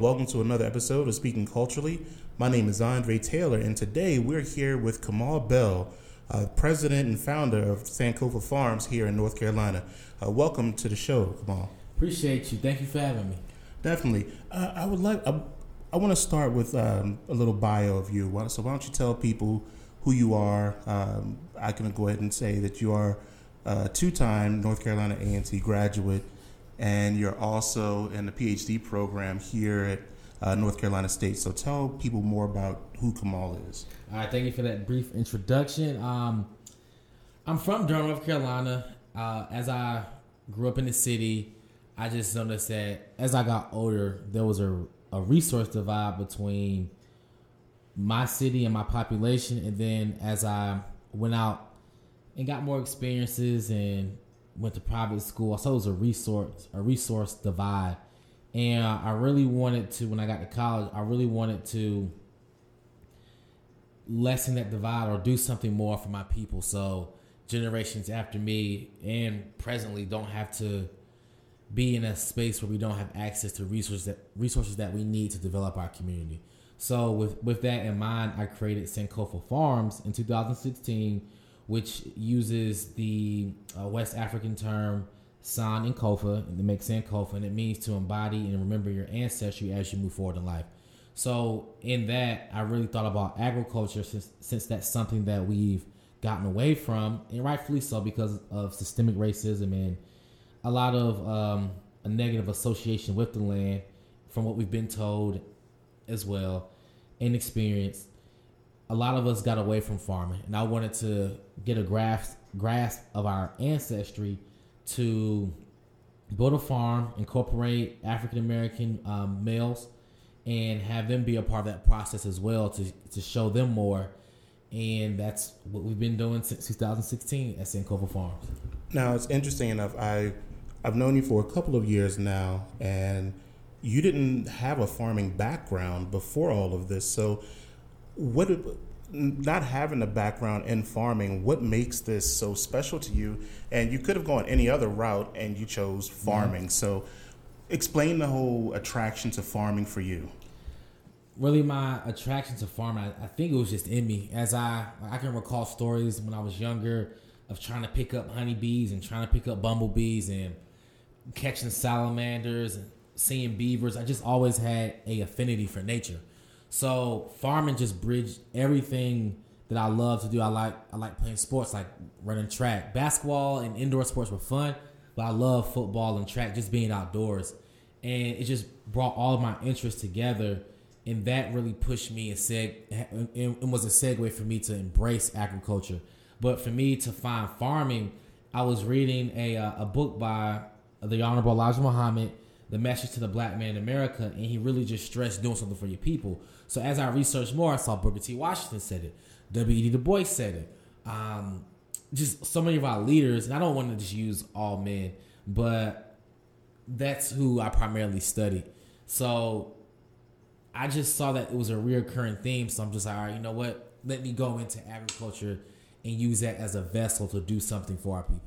welcome to another episode of Speaking Culturally. My name is Andre Taylor, and today we're here with Kamal Bell, uh, president and founder of Sankofa Farms here in North Carolina. Uh, welcome to the show, Kamal. Appreciate you. Thank you for having me. Definitely. Uh, I would like. I, I want to start with um, a little bio of you. So why don't you tell people who you are? Um, I can go ahead and say that you are a two-time North Carolina A&T graduate, and you're also in the PhD program here at uh, North Carolina State. So tell people more about who Kamal is. All right, thank you for that brief introduction. Um, I'm from Durham, North Carolina. Uh, as I grew up in the city, I just noticed that as I got older, there was a, a resource divide between my city and my population. And then as I went out and got more experiences and went to private school, saw it was a resource a resource divide. And I really wanted to when I got to college, I really wanted to lessen that divide or do something more for my people. So generations after me and presently don't have to be in a space where we don't have access to resources that resources that we need to develop our community. So with with that in mind, I created Sankofa Farms in 2016, which uses the uh, West African term San and Kofa to make Sankofa, and it means to embody and remember your ancestry as you move forward in life. So in that, I really thought about agriculture since since that's something that we've gotten away from, and rightfully so because of systemic racism and a lot of um, a negative association with the land from what we've been told as well and experienced. A lot of us got away from farming, and I wanted to get a grasp grasp of our ancestry to build a farm, incorporate African American um, males, and have them be a part of that process as well to to show them more. And that's what we've been doing since 2016 at Sankofa Farms. Now it's interesting enough. I I've known you for a couple of years now, and you didn't have a farming background before all of this. So, what, not having a background in farming, what makes this so special to you? And you could have gone any other route, and you chose farming. Yeah. So, explain the whole attraction to farming for you. Really, my attraction to farming, I, I think it was just in me. As I, I can recall stories when I was younger of trying to pick up honeybees and trying to pick up bumblebees and catching salamanders and seeing beavers. I just always had a affinity for nature. So farming just bridged everything that I love to do. I like I like playing sports like running track. Basketball and indoor sports were fun, but I love football and track, just being outdoors. And it just brought all of my interests together and that really pushed me and seg and was a segue for me to embrace agriculture. But for me to find farming, I was reading a uh, a book by the Honorable Elijah Muhammad, the message to the black man in America, and he really just stressed doing something for your people. So as I researched more, I saw Booker T. Washington said it, W.E.B. Du Bois said it, um, just so many of our leaders, and I don't want to just use all men, but that's who I primarily study. So I just saw that it was a reoccurring theme. So I'm just like, all right, you know what? Let me go into agriculture and use that as a vessel to do something for our people.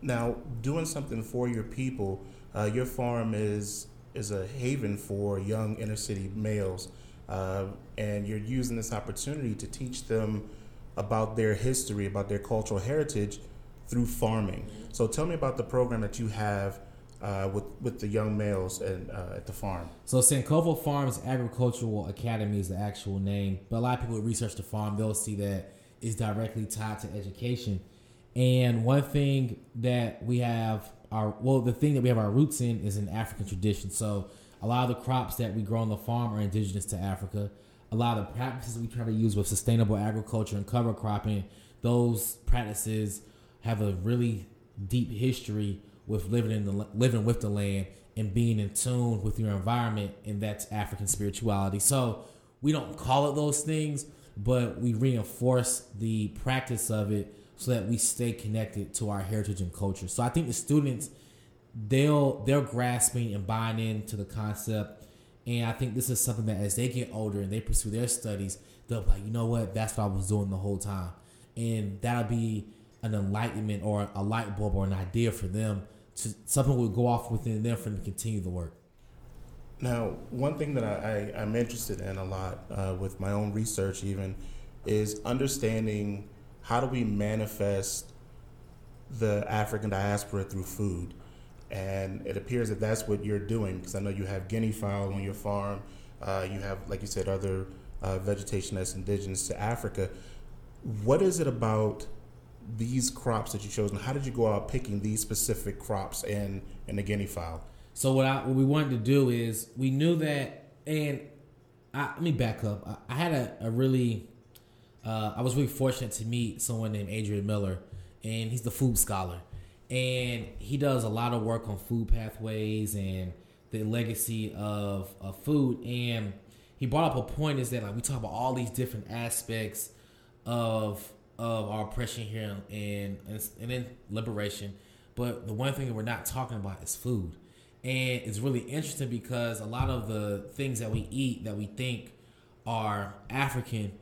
Now, doing something for your people, uh, your farm is is a haven for young inner city males, uh, and you're using this opportunity to teach them about their history, about their cultural heritage through farming. So, tell me about the program that you have uh, with with the young males and uh, at the farm. So Sankofa Farms Agricultural Academy is the actual name, but a lot of people who research the farm they'll see that it's directly tied to education. And one thing that we have our well, the thing that we have our roots in is an African tradition. So a lot of the crops that we grow on the farm are indigenous to Africa. A lot of the practices we try to use with sustainable agriculture and cover cropping, those practices have a really deep history with living in the living with the land and being in tune with your environment, and that's African spirituality. So we don't call it those things, but we reinforce the practice of it so that we stay connected to our heritage and culture. So I think the students they'll they're grasping and buying into the concept. And I think this is something that as they get older and they pursue their studies, they'll be like, you know what, that's what I was doing the whole time. And that'll be an enlightenment or a light bulb or an idea for them to something will go off within them for them to continue the work. Now, one thing that I, I, am interested in a lot uh, with my own research, even, is understanding how do we manifest the African diaspora through food. And it appears that that's what you're doing because I know you have guinea fowl on your farm. Uh, you have, like you said, other uh, vegetation that's indigenous to Africa. What is it about these crops that you chose, and how did you go out picking these specific crops in in the guinea fowl? So what I what we wanted to do is we knew that, and I, let me back up. I, I had a, a really, uh, I was really fortunate to meet someone named Adrian Miller, and he's the food scholar, and he does a lot of work on food pathways and the legacy of, of food. And he brought up a point is that like we talk about all these different aspects of of our oppression here and and, and then liberation. But the one thing that we're not talking about is food. And it's really interesting because a lot of the things that we eat that we think are African,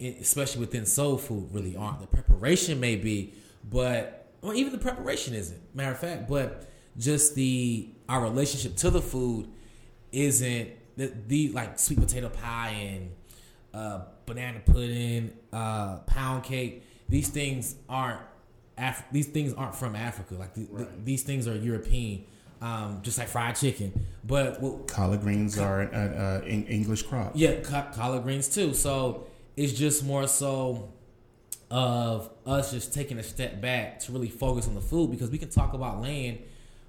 especially within soul food, really aren't. The preparation may be, but well, even the preparation isn't. Matter of fact, but just the our relationship to the food isn't the, the like sweet potato pie and uh, banana pudding, uh, pound cake. These things aren't Af- these things aren't from Africa. Like the, right. the, these things are European, um, just like fried chicken. But well, collard greens co- are an uh, English crop. Yeah, co- collard greens too. So it's just more so of us just taking a step back to really focus on the food because we can talk about land,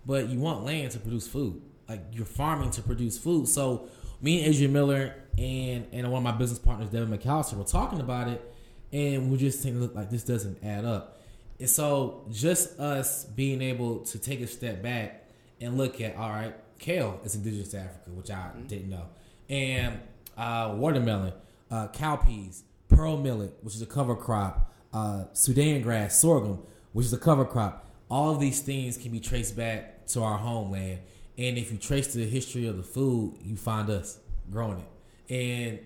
but you want land to produce food. Like you're farming to produce food. So me and Adrian Miller and and one of my business partners, Devin McAllister, were talking about it, and we're just saying, look, like this doesn't add up. And so just us being able to take a step back and look at, all right, kale is indigenous to Africa, which I mm-hmm. didn't know, and uh, watermelon, uh, cowpeas, pearl millet, which is a cover crop, uh, Sudan grass, sorghum, which is a cover crop. All of these things can be traced back to our homeland. And if you trace the history of the food, you find us growing it. And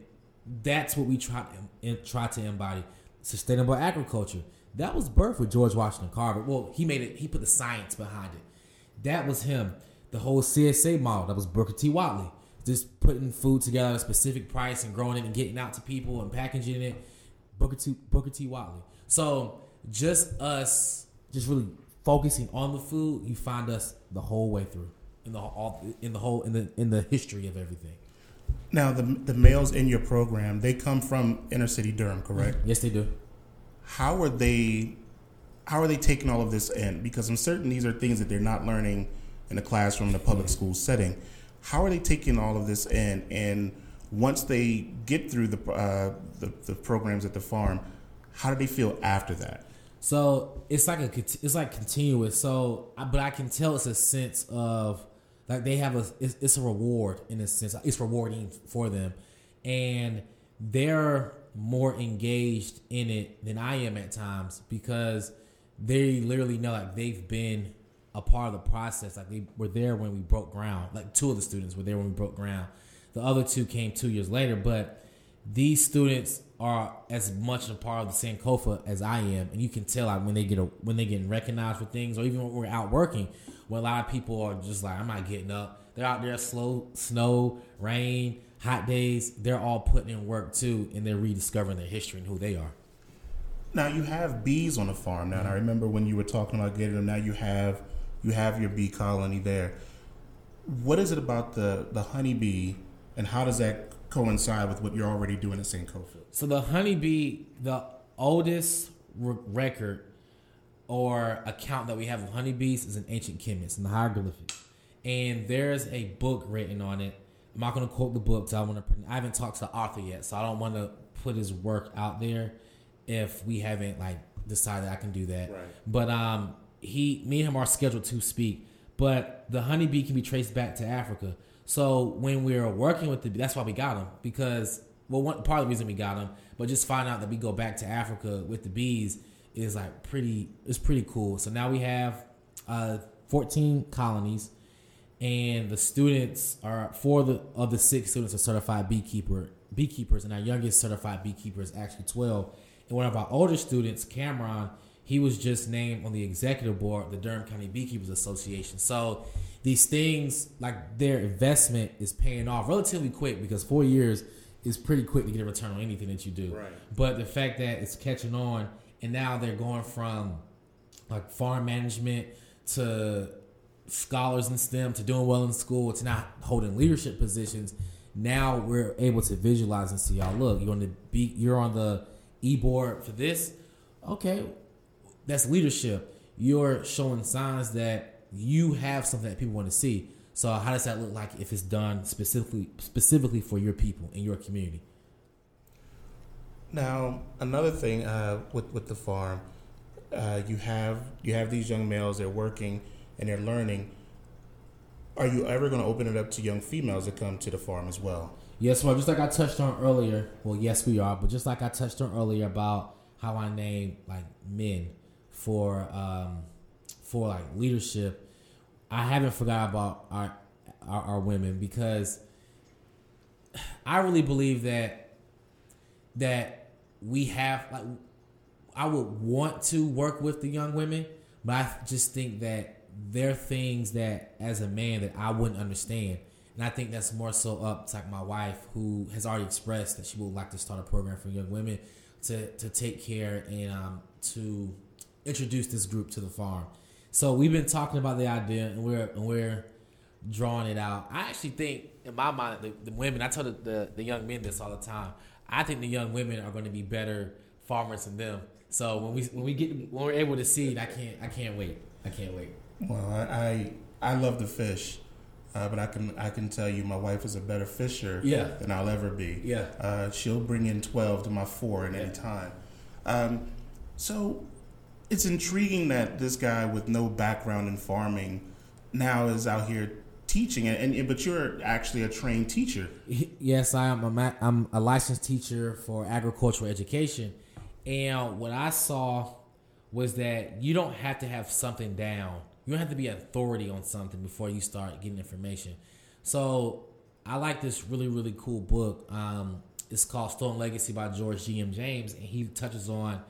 that's what we try to, try to embody sustainable agriculture. That was birthed with George Washington Carver. Well, he made it, he put the science behind it. That was him. The whole CSA model, that was Booker T. Whatley. Just putting food together at a specific price and growing it and getting out to people and packaging it. Booker T. Booker T. Whatley. So just us, just really focusing on the food, you find us the whole way through in the all in the whole in the in the history of everything. Now, the the males in your program, they come from inner city Durham, correct? Yes, they do. How are they? How are they taking all of this in? Because I'm certain these are things that they're not learning in the classroom in a public school setting. How are they taking all of this in? And once they get through the, uh, the, the programs at the farm, how do they feel after that? So it's like a it's like continuous. So, but I can tell it's a sense of like they have a it's, it's a reward in a sense. It's rewarding for them, and they're more engaged in it than I am at times because they literally know like they've been a part of the process. Like they were there when we broke ground. Like two of the students were there when we broke ground. The other two came two years later, but these students are as much a part of the Sankofa as I am, and you can tell like when they get a, when they getting recognized for things, or even when we're out working, when a lot of people are just like, I'm not getting up. They're out there, slow snow, rain, hot days. They're all putting in work too, and they're rediscovering their history and who they are. Now you have bees on the farm now, and I mm-hmm. remember when you were talking about getting them. Now you have you have your bee colony there. What is it about the the honeybee, and how does that coincide with what you're already doing at Sankofa? So the honeybee, the oldest re- record or account that we have of honeybees is an ancient Kemet in the hieroglyphics, and there's a book written on it. I'm not going to quote the book. I want to. I haven't talked to the author yet, so I don't want to put his work out there if we haven't like decided I can do that. Right. But um, he, me and him are scheduled to speak. But the honeybee can be traced back to Africa. So when we are working with the, that's why we got him because well, one part of the reason we got him, but just find out that we go back to Africa with the bees is like pretty. It's pretty cool. So now we have uh, 14 colonies, and the students are four of the of the six students are certified beekeeper beekeepers, and our youngest certified beekeeper is actually 12. And one of our older students, Cameron, he was just named on the executive board of the Durham County Beekeepers Association. So these things like their investment is paying off relatively quick because four years is pretty quick to get a return on anything that you do. Right. But the fact that it's catching on and now they're going from like farm management to scholars in STEM to doing well in school to not holding leadership positions. Now we're able to visualize and see, y'all look, you're on the be you're on the e board for this. Okay, that's leadership. You're showing signs that you have something that people want to see. So how does that look like if it's done specifically specifically for your people in your community? Now, another thing uh, with with the farm, uh, you have you have these young males. They're working and they're learning. Are you ever going to open it up to young females to come to the farm as well? Yes, well, just like I touched on earlier. Well, yes, we are, but just like I touched on earlier about how I name like men for um, for like leadership, I haven't forgot about our, our our women because I really believe that that we have like I would want to work with the young women, but I just think that there are things that as a man that I wouldn't understand. And I think that's more so up to like my wife who has already expressed that she would like to start a program for young women to, to take care and um, to introduce this group to the farm. So we've been talking about the idea and we're and we're drawing it out. I actually think in my mind the, the women I tell the, the, the young men this all the time. I think the young women are going to be better farmers than them. So when we when we get when we're able to seed, I can't I can't wait. I can't wait. Well, I I, I love to fish, uh, but I can I can tell you my wife is a better fisher Yeah. than I'll ever be. Yeah. Uh, she'll bring in twelve to my four at Yeah. any time. Um, so it's intriguing that this guy with no background in farming now is out here teaching, and, and but you're actually a trained teacher. Yes, I am. A I'm a licensed teacher for agricultural education, and what I saw was that you don't have to have something down. You don't have to be an authority on something before you start getting information. So I like this really really cool book. Um, it's called Stolen Legacy by George G. M. James, and he touches on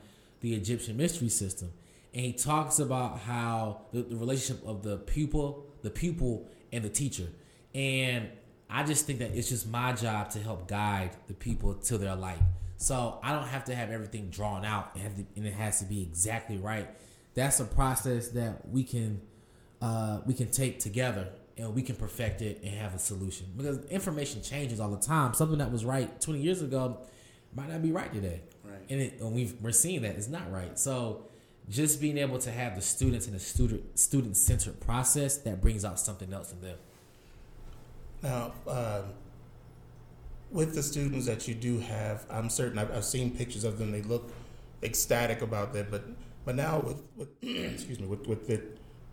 the Egyptian mystery system, and he talks about how the, the relationship of the pupil, the pupil, and the teacher. And I just think that it's just my job to help guide the people to their light. So I don't have to have everything drawn out and, and it has to be exactly right. That's a process that we can uh, we can take together and we can perfect it and have a solution because information changes all the time. Something that was right 20 years ago might not be right today, Right. and, it, and we've, we're seeing that it's not right. So just being able to have the students in a student student centered process that brings out something else in them. Now, um, with the students that you do have, I'm certain I've, I've seen pictures of them. They look ecstatic about that. But but now with, with excuse me with with the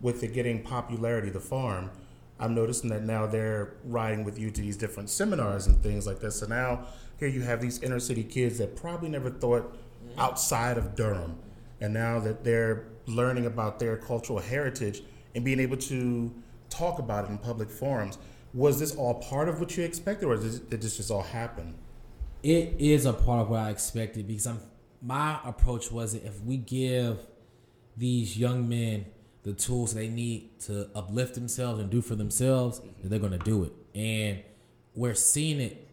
with the getting popularity the farm, I'm noticing that now they're riding with you to these different seminars and things like this. So now here you have these inner city kids that probably never thought outside of Durham, and now that they're learning about their cultural heritage and being able to talk about it in public forums. Was this all part of what you expected, or did this, just all happen? It is a part of what I expected because I'm my approach was if we give these young men the tools they need to uplift themselves and do for themselves, that they're going to do it. And we're seeing it.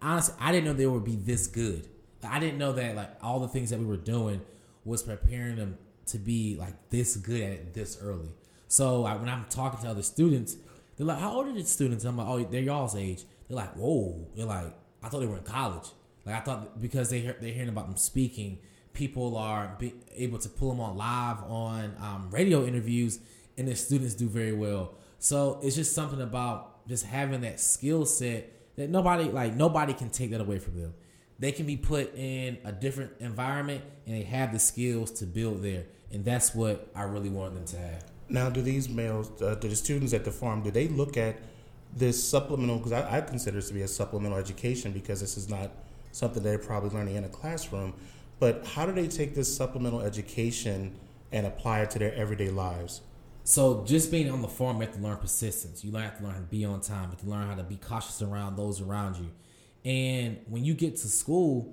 Honestly, I didn't know they would be this good. I didn't know that like all the things that we were doing was preparing them to be like this good at it this early. So I, when I'm talking to other students, they're like, "How old are the students?" I'm like, "Oh, they're y'all's age." They're like, "Whoa!" They're like, "I thought they were in college." Like I thought because they hear, they're hearing about them speaking, people are able to pull them on live on um, radio interviews, and the students do very well. So it's just something about just having that skill set that nobody like nobody can take that away from them. They can be put in a different environment and they have the skills to build there, and that's what I really want them to have. Now, do these males, uh, do the students at the farm, do they look at this supplemental? Because I, I consider this to be a supplemental education because this is not something they're probably learning in a classroom. But how do they take this supplemental education and apply it to their everyday lives? So just being on the farm, you have to learn persistence. You have to learn how to be on time. You have to learn how to be cautious around those around you. And when you get to school,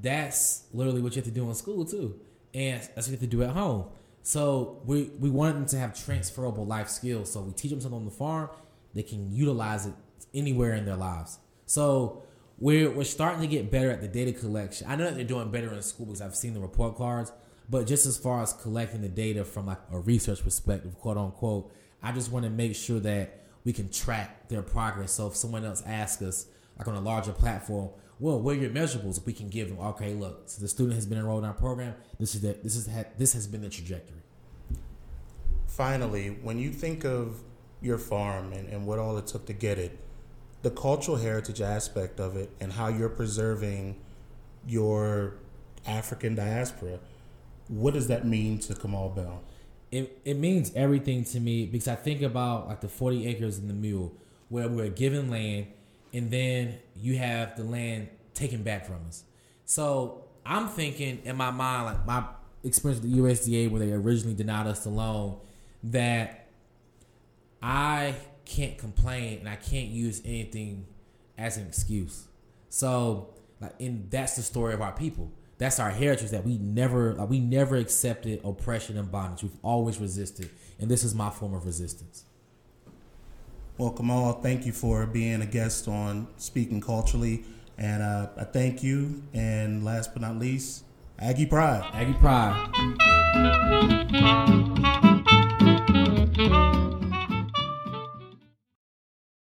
that's literally what you have to do in school too. And that's what you have to do at home. So we we wanted them to have transferable life skills. So we teach them something on the farm, they can utilize it anywhere in their lives. So we're we're starting to get better at the data collection. I know that they're doing better in school because I've seen the report cards, but just as far as collecting the data from like a research perspective, quote unquote, I just want to make sure that we can track their progress. So if someone else asks us, like on a larger platform, well, where are your measurables? We can give them, okay, look, so the student has been enrolled in our program. This is that. This is this has been the trajectory. Finally, when you think of your farm and, and what all it took to get it, the cultural heritage aspect of it, and how you're preserving your African diaspora, what does that mean to Kamal Bell? It, it means everything to me because I think about like the 40 acres in the mule where we're given land and then you have the land taken back from us. So I'm thinking in my mind, like my experience with the USDA where they originally denied us the loan, that I can't complain and I can't use anything as an excuse. So like and that's the story of our people. That's our heritage that we never like we never accepted oppression and bondage. We've always resisted. And this is my form of resistance. Well, Kamal, thank you for being a guest on Speaking Culturally. And uh, I thank you. And last but not least, Aggie Pride. Aggie Pride.